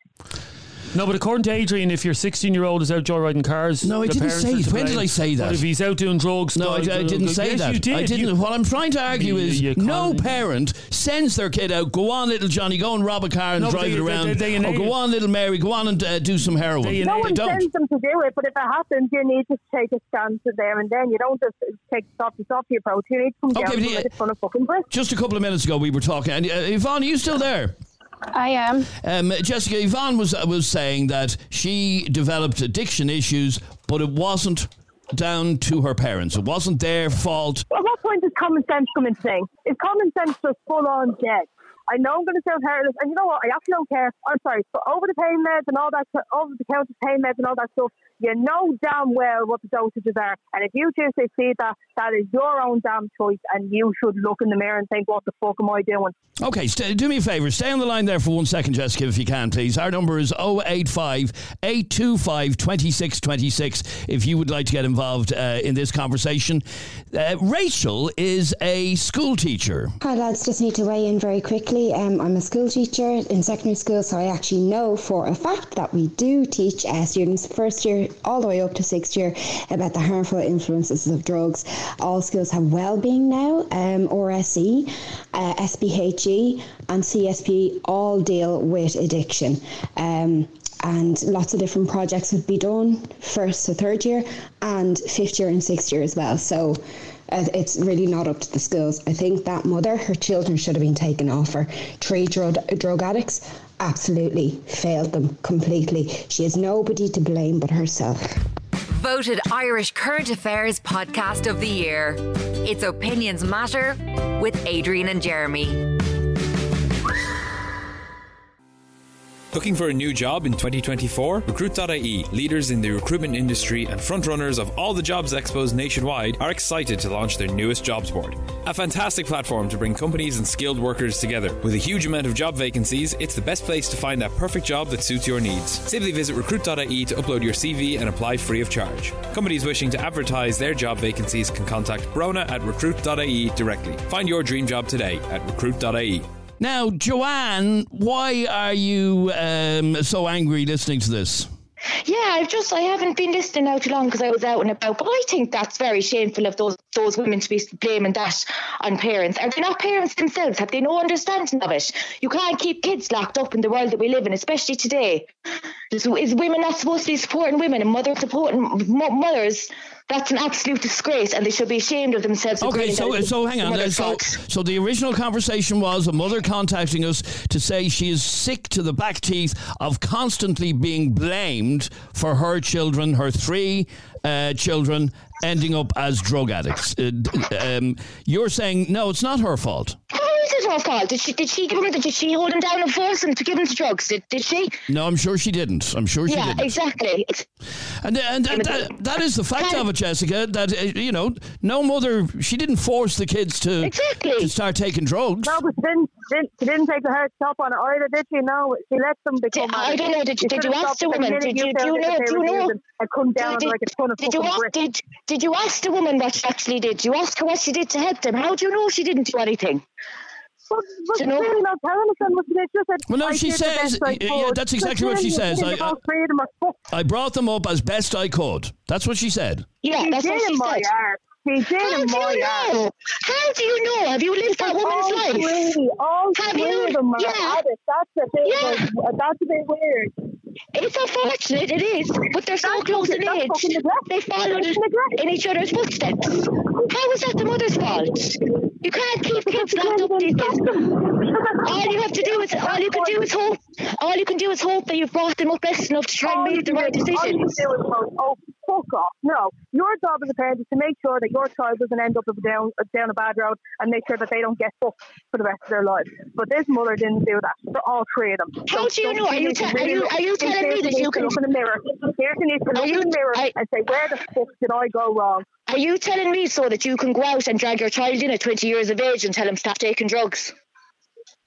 No, but according to Adrian, if your 16 year old is out joyriding cars, No, I didn't say are it. When did. I say that? But if he's out doing drugs, No, I, I uh, didn't say yes, that. You did. I didn't. You- what I'm trying to argue You- is you no parent sends their kid out. Go on, little Johnny, go and rob a car and No, drive they- it around. they- they or go on, little Mary, go on and uh, do some heroin. They No enable- one don't. sends them to do it, but if it happens, you need to take a stance there and then. You don't just take the softy softy approach. You need to come Okay, down but and yeah- like a of fucking brick. Just a couple of minutes ago, we were talking. And uh, Yvonne, are you still there? I am. Um, Jessica, Yvonne was was saying that she developed addiction issues, but it wasn't down to her parents. It wasn't their fault. At what point does common sense come into thing? Is common sense just full on dead? I know I'm going to sound heartless, and you know what? I actually don't care. I'm sorry, but over the pain meds and all that, over the counter pain meds and all that stuff, you know damn well what the dosages are. And if you choose to see that, that is your own damn choice, and you should look in the mirror and think, what the fuck am I doing? Okay, st- do me a favour. Stay on the line there for one second, Jessica, if you can, please. Our number is 085 825 2626 if you would like to get involved uh, in this conversation. Uh, Rachel is a school teacher. Hi lads, just need to weigh in very quickly. Um, I'm a school teacher in secondary school, so I actually know for a fact that we do teach uh, students first year all the way up to sixth year about the harmful influences of drugs. All schools have wellbeing now, um, RSE, uh, and CSP all deal with addiction. Um, and lots of different projects would be done first to third year and fifth year and sixth year as well. So uh, it's really not up to the schools. I think that mother, her children should have been taken off her. Three drug, drug addicts absolutely failed them completely. She has nobody to blame but herself. Voted Irish Current Affairs Podcast of the Year. It's Opinions Matter with Adrian and Jeremy. Looking for a new job in 2024? Recruit.ie, leaders in the recruitment industry and frontrunners of all the jobs expos nationwide, are excited to launch their newest jobs board. A fantastic platform to bring companies and skilled workers together. With a huge amount of job vacancies, it's the best place to find that perfect job that suits your needs. Simply visit recruit.ie to upload your CV and apply free of charge. Companies wishing to advertise their job vacancies can contact Brona at recruit.ie directly. Find your dream job today at recruit.ie. Now, Joanne, why are you um, so angry listening to this? Yeah, I've just I haven't been listening out too long because I was out and about. But I think that's very shameful of those those women to be blaming that on parents. Are they not parents themselves? Have they no understanding of it? You can't keep kids locked up in the world that we live in, especially today. Is, is women not supposed to be supporting women and mothers supporting mothers? That's an absolute disgrace, and they should be ashamed of themselves. Okay, so so hang on. So, so the original conversation was a mother contacting us to say she is sick to the back teeth of constantly being blamed for her children, her three uh, children, ending up as drug addicts. Uh, um, you're saying no, it's not her fault. How is it her fault? Did she did she give him did she hold him down and force him to give him the drugs? Did, did she? No, I'm sure she didn't. I'm sure she yeah, didn't. exactly. And and, and that, that is the fact of it, Jessica. That uh, you know, no mother. She didn't force the kids to exactly to start taking drugs. No, but she didn't. didn't she didn't take the hard stop on it either, did she? No, she let them become. Did, I don't know. Did, did you ask the woman? Did you, do you know? Do you know? And come down did, like a ton of did you ask, bricks. did, did you ask the woman what she actually did? Did you ask her what she did to help them? How do you know she didn't do anything? But, but you know? really not telling us then what she did. Said, Well, no, I she says best yeah, yeah, that's So exactly what she says. I think I- all three of them are fucked. I brought them up as best I could. That's what she said. Yeah, She that's did what she in my said. arse. She did How in do you arse. know? How do you know? Have you lived that woman's all life? Three, all Have three you? of them are Yeah. That's a bit. Yeah. of- that's a bit weird. It's unfortunate, it is, but they're so close in age. that's fucking neglect. They follow in each other's footsteps. How is that the mother's fault? You can't keep kids locked up these days. All you have to do is all you can do is hope. All you can do is hope that you've brought them up best enough to try and make the right do- All you can decisions. Do is go, fuck off. No. Your job as a parent is to make sure that your child doesn't end up down, down a bad road and make sure that they don't get fucked for the rest of their lives. But this mother didn't do that. For all three of them. How do you know? Are you te- are you- are you telling me that you can- look in the mirror? Kirsten needs to look you- in the mirror I- and say, where the fuck did I go wrong? Are you telling me so that you can go out and drag your child in at 20 years of age and tell him stop taking drugs?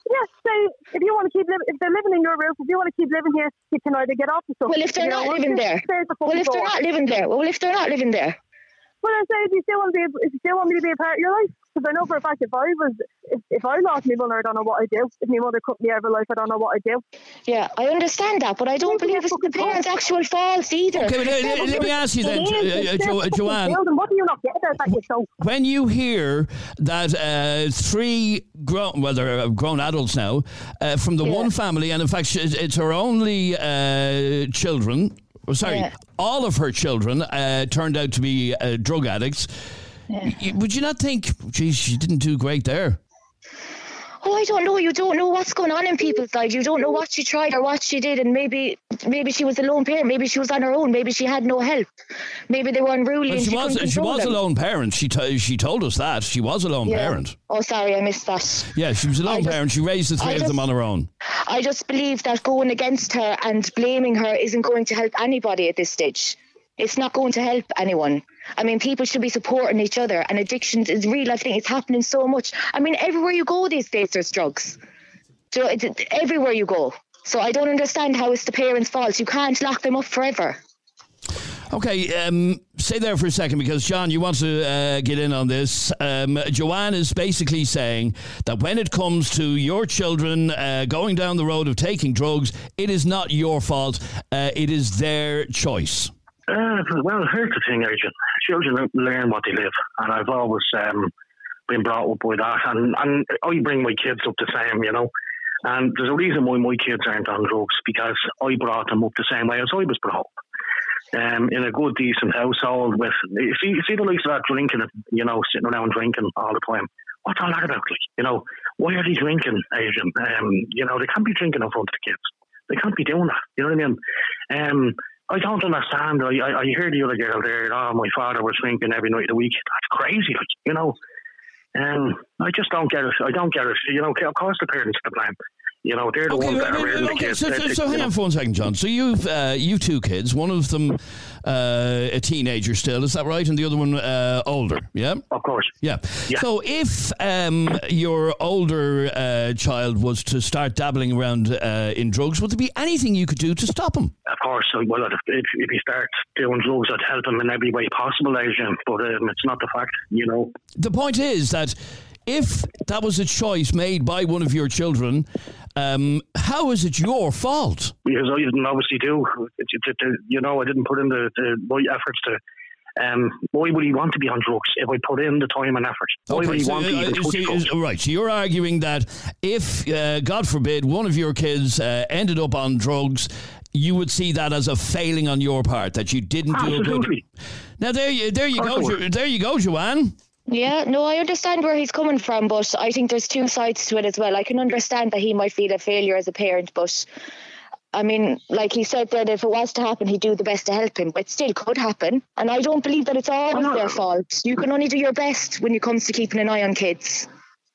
Yes, say if you want to keep living, if they're living in your roof, if you want to keep living here, you can either get off the stuff. Well, if they're you not living there, the well, if they're not living there, well, if they're not living there, Well, I say if you still want to be, if you still want me to be a part of your life, because I know for a fact if I was, if, if I lost my mother, I don't know what I'd do. If my mother cut me out of life, I don't know what I'd do. yeah, I understand that, but I don't believe it's the parents' actual fault either. Okay, but let, let- let me ask you then, It is, Jo- it's uh, Jo- Joanne. What do you not get about that yourself? When you hear that uh, three grown, well, they're uh, grown adults now, uh, from the one family, and in fact, she- it's her only uh, children, oh, sorry, Yeah. all of her children uh, turned out to be uh, drug addicts. Y- Would you not think, geez, she didn't do great there? Oh, I don't know. You don't know what's going on in people's lives. You don't know what she tried or what she did, and maybe maybe she was a lone parent. Maybe she was on her own. Maybe she had no help. Maybe they were unruly. Well, she she was she was a lone parent. She t- she told us that she was a lone Yeah. parent. Oh, sorry, I missed that. Yeah, she was a lone just- parent. She raised the three I of them on her own. I just believe that going against her and blaming her isn't going to help anybody at this stage. It's not going to help anyone. I mean, people should be supporting each other, and addictions is real. I think it's happening so much. I mean, everywhere you go these days, there's drugs. So it's, it's everywhere you go. So I don't understand how it's the parents' fault. You can't lock them up forever. Okay, um, stay there for a second because John, you want to uh, get in on this. Um, Joanne is basically saying that when it comes to your children uh, going down the road of taking drugs, it is not your fault. Uh, it is their choice. Uh, well, here's the thing, Adrian. Children learn what they live, and I've always um, been brought up by that. And, and I bring my kids up the same, you know. And there's a reason why my kids aren't on drugs because I brought them up the same way as I was brought up. Um, in a good, decent household with, see, you see the likes of that drinking, you know, sitting around drinking all the time. What's all that about? Like, you know, why are they drinking, Adrian? Um, you know, they can't be drinking in front of the kids. They can't be doing that. You know what I mean? Um, I don't understand. I, I, I hear the other girl there. Oh, my father was drinking every night of the week. That's crazy. Like you know, um, I just don't get it. I don't get it. You know, of course the parents to blame. You know, they're the Okay, ones that are raising the okay, kids. so, so, so hang on for one second, John. So you've uh, you've two kids. One of them uh, a teenager still, is that right? And the other one uh, older. Yeah, of course. Yeah. So if um, your older uh, child was to start dabbling around uh, in drugs, would there be anything you could do to stop him? Of course, well, if, if, if he starts doing drugs, I'd help him in every way possible, Adrian. But um, it's not the fact, you know. The point is that if that was a choice made by one of your children, um, how is it your fault? Because I didn't obviously do, you know, I didn't put in the, the right efforts to. Um, why would he want to be on drugs if I put in the time and effort? Why would he so, want to uh, touch so- drugs? right, so you're arguing that if, uh, God forbid, one of your kids uh, ended up on drugs, you would see that as a failing on your part, that you didn't do a good. Absolutely. Now there you there you Of go, there you go, Joanne. Yeah, no, I understand where he's coming from, but I think there's two sides to it as well. I can understand that he might feel a failure as a parent, but I mean, like he said that if it was to happen, he'd do the best to help him. But it still could happen. And I don't believe that it's always their fault. You can only do your best when it comes to keeping an eye on kids.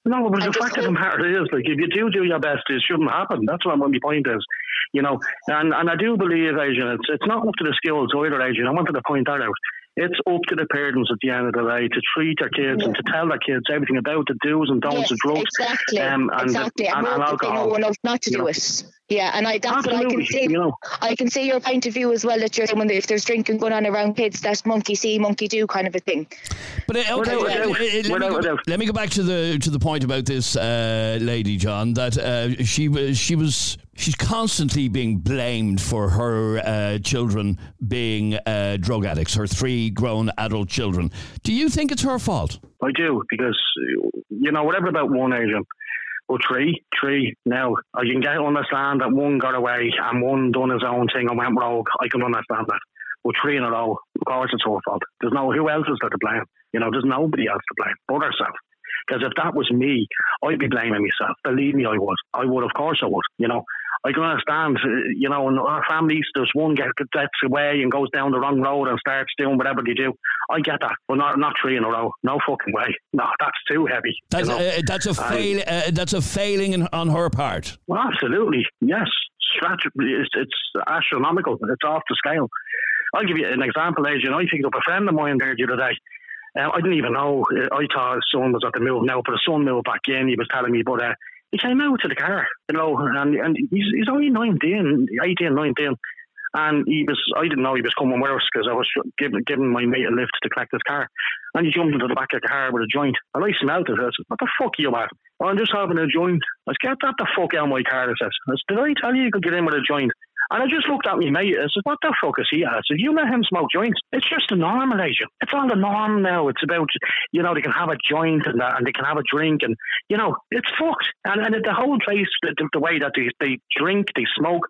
No, but I the fact of the matter is, like, if you do do your best, it shouldn't happen. That's what my point is, you know. And and I do believe, Adrian, it's it's not up to the skills either, Adrian. I wanted to point that out. It's up to the parents at the end of the day to treat their kids and to tell their kids everything about the do's and don'ts Yes, of drugs, exactly, um, and, exactly. and, And, and hope that they know alcohol. enough not to you do know. it. Yeah, and I that's what I can see. you know. I can see your point of view as well that you're saying when if there's drinking going on around kids, that's monkey see, monkey do kind of a thing. But uh, okay, Without a uh, doubt. uh, let, me go, let me go back to the to the point about this uh, lady, John. That uh, she was she was she's constantly being blamed for her uh, children being uh, drug addicts. Her three grown adult children. Do you think it's her fault? I do because you know whatever about one agent. or three, three. Now I can get understand that one got away and one done his own thing and went rogue. I can understand that. But three in a row, of course, it's her fault. There's no who else is there to blame. You know, there's nobody else to blame but herself. Because if that was me, I'd be blaming myself. Believe me, I would. I would, of course, I would. You know, I can understand. uh, You know, in our families, there's one get gets away and goes down the wrong road and starts doing whatever they do. I get that, but not not three in a row. No fucking way. No, that's too heavy. That's you know? uh, that's a fail. Uh, that's a failing in, on her part. Well, absolutely, yes. Strat- it's, it's astronomical. It's off the scale. I'll give you an example, Adrian. I picked up a friend of mine there the other day. Um, I didn't even know. uh, I thought his son was at the move now, but his son moved back in. He was telling me, but uh, he came out to the car, you know, and, and he's, he's only 19, 18, 19. And he was, I didn't know he was coming us because I was giving, giving my mate a lift to collect his car. And he jumped into the back of the car with a joint. And I smelled it. I said, What the fuck are you at? "Oh, I'm just having a joint. I said, Get that the fuck out of my car. I said, Did I tell you you could get in with a joint? And I just looked at me mate. I said, What the fuck is he at? I said, You let him smoke joints. It's just a normal Asian. It's all the norm now. It's about, you know, they can have a joint and, and they can have a drink and, you know, it's fucked. And, and the whole place, the, the way that they, they drink, they smoke,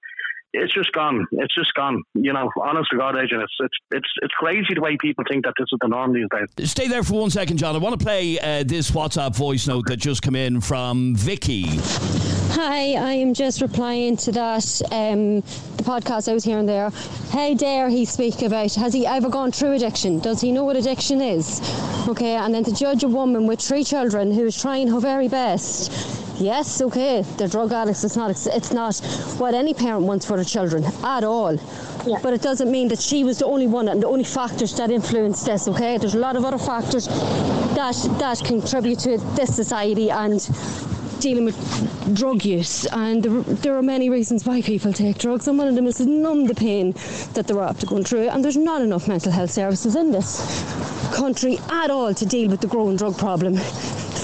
it's just gone. It's just gone. You know, honest to God, Adrian, it's it's it's it's crazy the way people think that this is the norm these days. Stay there for one second, John. I want to play uh, this WhatsApp voice note that just come in from Vicky. Hi, I am just replying to that um, the podcast I was hearing there. How dare he speak about? Has he ever gone through addiction? Does he know what addiction is? Okay, and then to judge a woman with three children who is trying her very best. Yes, okay, they're drug addicts. It's not. It's not what any parent wants for their children at all. Yeah. But it doesn't mean that she was the only one and the only factors that influenced this. Okay, there's a lot of other factors that that contribute to this society and dealing with drug use and there, there are many reasons why people take drugs and one of them is to numb the pain that they're after going through and there's not enough mental health services in this country at all to deal with the growing drug problem. The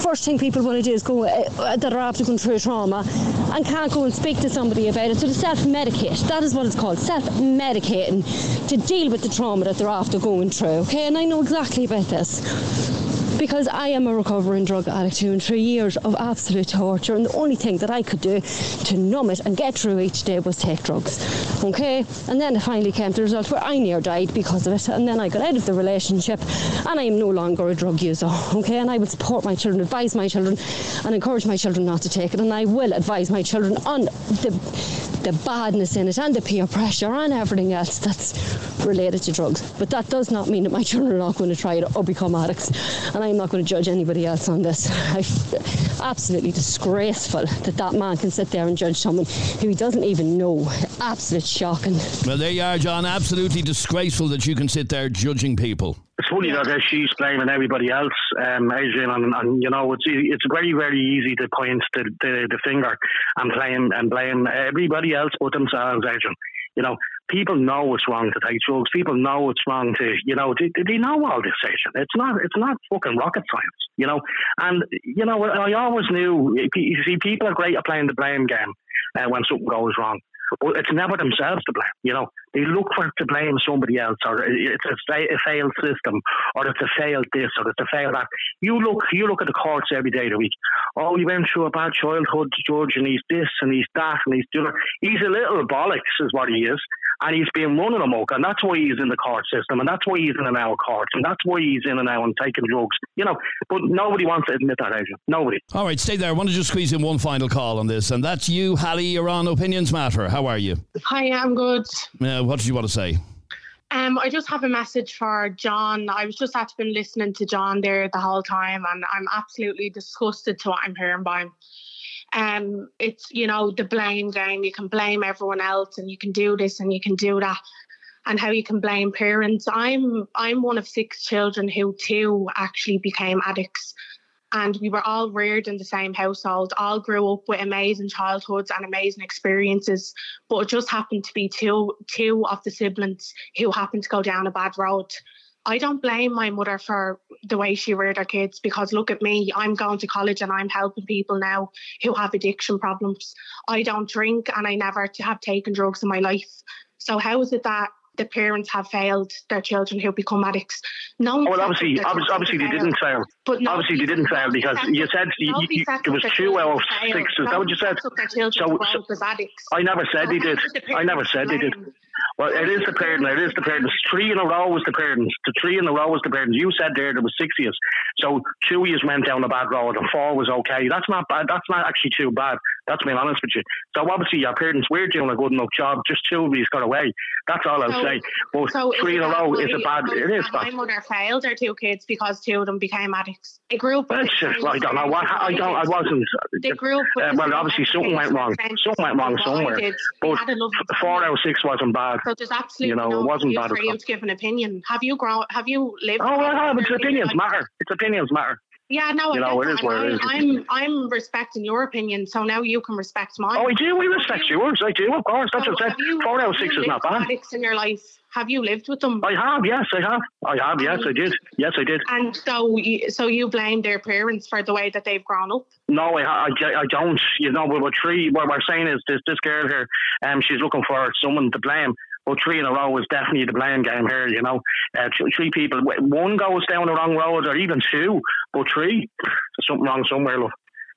first thing people want to do is go uh, that are after going through trauma and can't go and speak to somebody about it. So they self-medicate. That is what it's called self-medicating to deal with the trauma that they're after going through okay? And I know exactly about this because I am a recovering drug addict who in three years of absolute torture and the only thing that I could do to numb it and get through each day was take drugs okay and then it finally came to the result where I near died because of it and then I got out of the relationship and I am no longer a drug user okay and I will support my children advise my children and encourage my children not to take it and I will advise my children on the the badness in it and the peer pressure and everything else that's related to drugs. But that does not mean that my children are not going to try it or become addicts. And I I'm not going to judge anybody else on this. I, absolutely disgraceful that that man can sit there and judge someone who he doesn't even know. Absolute shocking. Well, there you are, John. Absolutely disgraceful that you can sit there judging people. It's funny that uh, she's blaming everybody else, um, Adrian, and, and you know it's e- it's very very easy to point the, the, the finger and blame and blame everybody else but themselves, Adrian. You know, people know it's wrong to take drugs. People know it's wrong to, you know, they, they know all this, Adrian. It's not it's not fucking rocket science, you know. And you know, I always knew. You see, people are great at playing the blame game uh, when something goes wrong. But it's never themselves to blame. You know, they look for to blame somebody else, or it's a, fa- a failed system, or it's a failed this, or it's a failed that. You look, you look at the courts every day of the week. Oh, he went through a bad childhood, George, and he's this and he's that and he's doing. He's a little bollocks, is what he is, and he's been running amok, and that's why he's in the court system, and that's why he's in and out of courts, and that's why he's in and out and taking drugs. You know, but nobody wants to admit that, Adrian. Nobody. All right, stay there. I want to just squeeze in one final call on this, and that's you, Hallie. You're on Opinions Matter. How are you? Hi, I'm good. Uh, what did you want to say? Um, I just have a message for John. I was just actually been listening to John there the whole time, and I'm absolutely disgusted to what I'm hearing by him. Um, it's you know the blame game. You can blame everyone else, and you can do this and you can do that, and how you can blame parents. I'm I'm one of six children who too actually became addicts and we were all reared in the same household, all grew up with amazing childhoods and amazing experiences. But it just happened to be two two of the siblings who happened to go down a bad road. I don't blame my mother for the way she reared her kids because look at me, I'm going to college and I'm helping people now who have addiction problems. I don't drink and I never have taken drugs in my life. So how is it that the parents have failed their children who become addicts. No, well, obviously, obviously, obviously they didn't fail. But no, obviously, they didn't fail because you said you, you, there was two out of six. Is that what you said? So, so. I never said So they did. I never said they did. Well, it is the parents. It is the parents. Three in a row was the parents. The three in a row was the parents. You said there there was six years. So two years went down the bad road and four was okay. That's not bad. That's not actually too bad. That's being honest with you. So obviously your parents were doing a good enough job. Just two of these got away. That's all I'll So- say. But So three in a row is a bad. It is My mother failed her two kids because two of them became addicts. They grew up. That's just, I don't know what I don't. I wasn't. They grew up with Uh, well, obviously something went wrong. Something went wrong as what I somewhere. But a four out of six wasn't bad. So there's absolutely You know, no it wasn't bad for you to give an opinion. Have you grown? Have you lived? Oh, no, but your opinions matter. It's opinions matter. Yeah, no, You I know, it is what it is. I'm I'm respecting your opinion, so now you can respect mine. Oh, I do. We respect yours. I do, of course. That's So what I said. you- Four out of six is not bad. Addicts in your life, have you lived with them? I have. Yes, I have. I have. Yes, I did. Yes, I did. And so, you, so you blame their parents for the way that they've grown up. No, I, I, I don't. You know, we're three. What we're saying is this: this girl here, um, she's looking for someone to blame. But three in a row is definitely the blame game here. You know, uh, three people. One goes down the wrong road, or even two, but three. There's something wrong somewhere, love.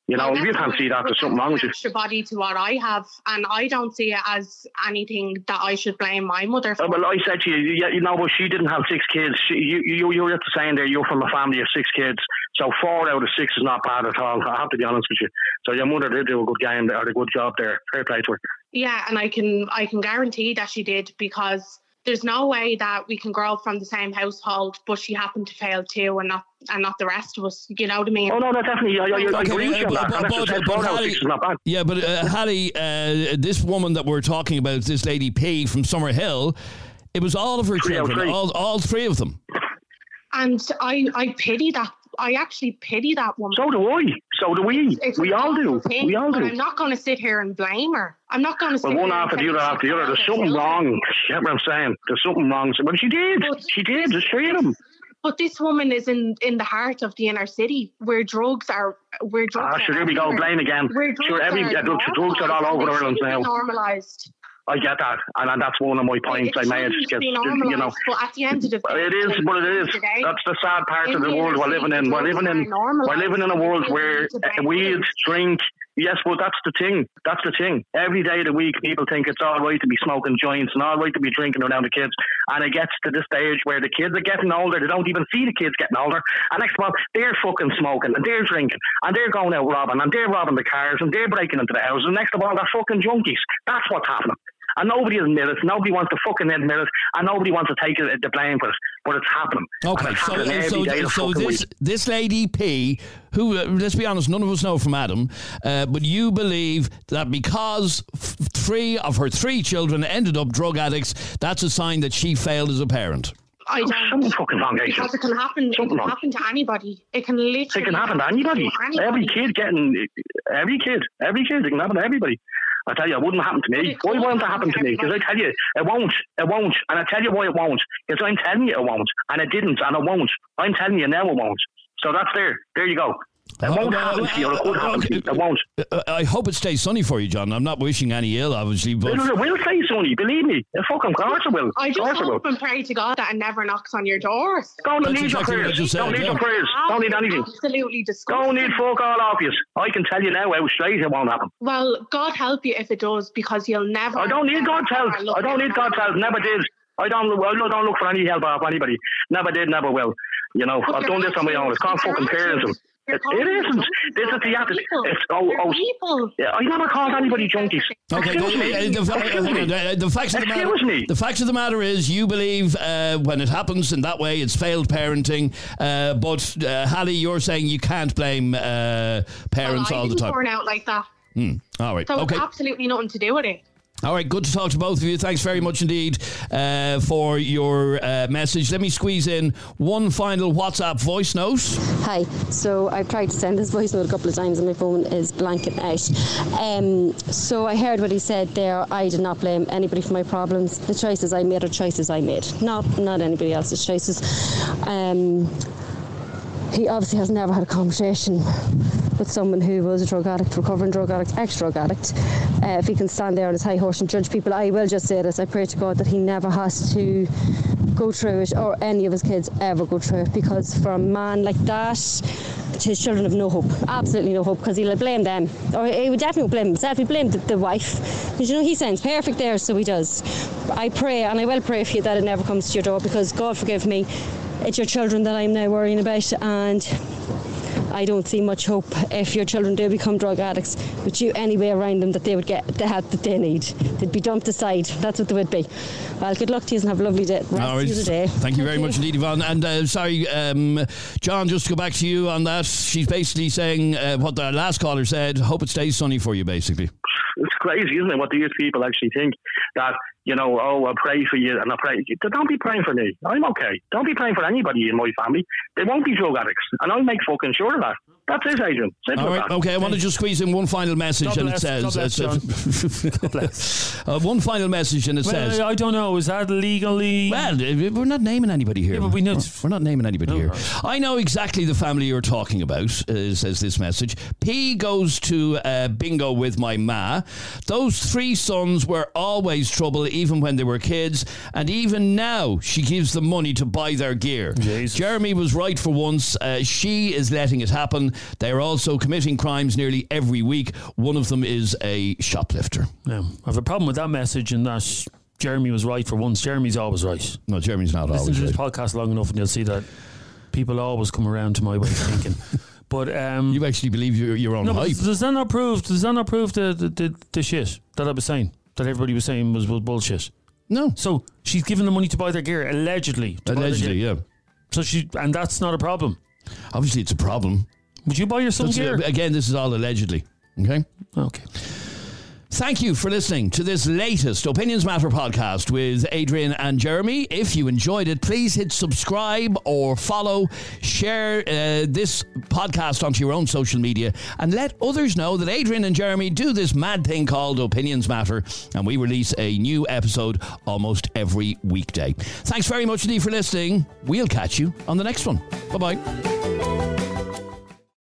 You know, Well, if you can't see that, there's something wrong with you. Extra body to what I have, and I don't see it as anything that I should blame my mother for. Uh, well, I said to you, yeah, you know, but she didn't have six kids. She, you, you, you were saying there you're from a family of six kids, so four out of six is not bad at all. I have to be honest with you. So your mother did do a good game or a good job there. Fair play to her. Yeah, and I can I can guarantee that she did because there's no way that we can grow up from the same household, but she happened to fail too, and not and not the rest of us. You know what I mean? Oh no, no, definitely. I, I, I agree with you. Yeah, but uh, Hattie, uh, this woman that we're talking about, this lady P from Summerhill, it was all of her Three children, three. all, all three of them. And I I pity that. I actually pity that woman. So do I. So do we. It's we all do. thing, We all but do. I'm not going to sit here and blame her. I'm not going to. Well, one after the other after the other. There's something wrong. You get what I'm saying? There's something wrong. Well, she did. She did. There's three of them. But this woman is in in the heart of the inner city, where drugs are. Where drugs Ah, sure, here we go. Blame again. Where Sure, drugs every are drugs are all over Ireland now. Normalized. I get that, and, and that's one of my points I made. Be you know, but at the end of the day, it is, but it is. today, That's the sad part of the world we're living in. We're living in. We're living in a world where need to blame weed, drink. Yes, well, that's the thing. That's the thing. Every day of the week, people think it's all right to be smoking joints and all right to be drinking around the kids. And it gets to the stage where the kids are getting older. They don't even see the kids getting older. And next month, they're fucking smoking and they're drinking and they're going out robbing and they're robbing the cars and they're breaking into the houses. And next of all, they're fucking junkies. That's what's happening. And nobody admit it. Nobody wants to fucking admit it, and nobody wants to take it, the blame for it. But it's happening. Okay, And it's so happening every so, day so this week. this lady P, who uh, let's be honest, none of us know from Adam, uh, but you believe that because f- three of her three children ended up drug addicts, that's a sign that she failed as a parent. I don't. Something fucking foundation. Because it can happen. It Something can wrong. happen to anybody. It can literally. It can happen to anybody. Every kid getting, every kid, every kid, it can happen to everybody. I tell you, it wouldn't happen to me. Why won't it happen to me? Because I tell you, it won't. It won't. And I tell you why it won't. Because I'm telling you it won't. And it didn't. And it won't. I'm telling you now it won't. So that's there. There you go. It won't happen to you. It could happen to you. It won't. Uh, I hope it stays sunny for you, John. I'm not wishing any ill, obviously, but It will say sunny. Believe me. It fucking course it will. I just course will. hope and pray to God that it never knocks on your doors. Don't That's need exactly your prayers. said, Don't need yeah. your prayers. Don't need anything. Absolutely disgusting. Don't need fuck all off you. I can tell you now how straight it won't happen. Well, God help you if it does, because you'll never. I don't need God's help. I don't need God's help. Never did. I don't. I don't look for any help off anybody. Never did. Never will. You know, But I've done this on my own. It's called actions- fucking your parenting. actions- your It, it actions- isn't. This is the attitude. people. It's oh You're oh. people. Yeah, I never called anybody junkies. Okay, Excuse the, me. uh, the, fa- Excuse hold me. on, uh, the facts of the matter. Me. The facts of the matter is, you believe uh, when it happens in that way, it's failed parenting. Uh, but uh, Hallie, you're saying you can't blame uh, parents well, all the didn't time. turn out like that. Hmm. All right. So okay. absolutely nothing to do with it. All right, good to talk to both of you. Thanks very much indeed uh, for your uh, message. Let me squeeze in one final WhatsApp voice note. Hi. So I've tried to send this voice note a couple of times and my phone is blanking out. Um, so I heard what he said there. I did not blame anybody for my problems. The choices I made are choices I made, not not anybody else's choices. Um, he obviously has never had a conversation with someone who was a drug addict, recovering drug addict, ex-drug addict. Uh, if he can stand there on his high horse and judge people, I will just say this. I pray to God that he never has to go through it or any of his kids ever go through it because for a man like that, his children have no hope, absolutely no hope because he'll blame them. Or he would definitely blame himself, he blamed the, the wife. Because you know, he sounds perfect there, so he does. I pray and I will pray for you that it never comes to your door because God forgive me, it's your children that I'm now worrying about and I don't see much hope if your children do become drug addicts with you any way around them that they would get the help that they need. They'd be dumped aside. That's what they would be. Well, good luck to you and have a lovely day. Rest All right. of day. Thank you very much indeed, Yvonne. And uh, sorry, um, John, just to go back to you on that. She's basically saying uh, what the last caller said. Hope it stays sunny for you, basically. Crazy, isn't it? What these people actually think that you know. Oh, I pray for you, and I pray. Don't be praying for me. I'm okay. Don't be praying for anybody in my family. They won't be drug addicts, and I'll make fucking sure of that. That's it, Adrian. Simple All as right, that. okay. I want to just squeeze in one final message, God and bless, it God says, bless, uh, John. God bless. uh, one final message, and it Well, says, I don't know. Is that legally? Well, uh, we're not naming anybody here. Yeah, but we know- We're, we're not naming anybody Oh, here. right. I know exactly the family you're talking about, uh, says this message. P goes to uh, bingo with my ma. Those three sons were always trouble, even when they were kids, and even now she gives them money to buy their gear. Jeremy was right for once. Uh, she is letting it happen. They are also committing crimes nearly every week. One of them is a shoplifter. Yeah. I have a problem with that message and that Jeremy was right for once. Jeremy's always right. No, Jeremy's not Listen always to this right. podcast long enough and you'll see that people always come around to my way of thinking. But um, you actually believe your, your own no, hype. does that not prove? Does that not prove the, the, the, the shit that I was saying? That everybody was saying was, was bullshit. No. So she's given the money to buy their gear allegedly. their Allegedly, gear. yeah. So she and that's not a problem. Obviously, it's a problem. Would you buy your son That's- gear? Again, this is all allegedly. Okay. Okay. Thank you for listening to this latest Opinions Matter podcast with Adrian and Jeremy. If you enjoyed it, please hit subscribe or follow, share uh, this podcast onto your own social media, and let others know that Adrian and Jeremy do this mad thing called Opinions Matter, and we release a new episode almost every weekday. Thanks very much indeed for listening. We'll catch you on the next one. Bye bye.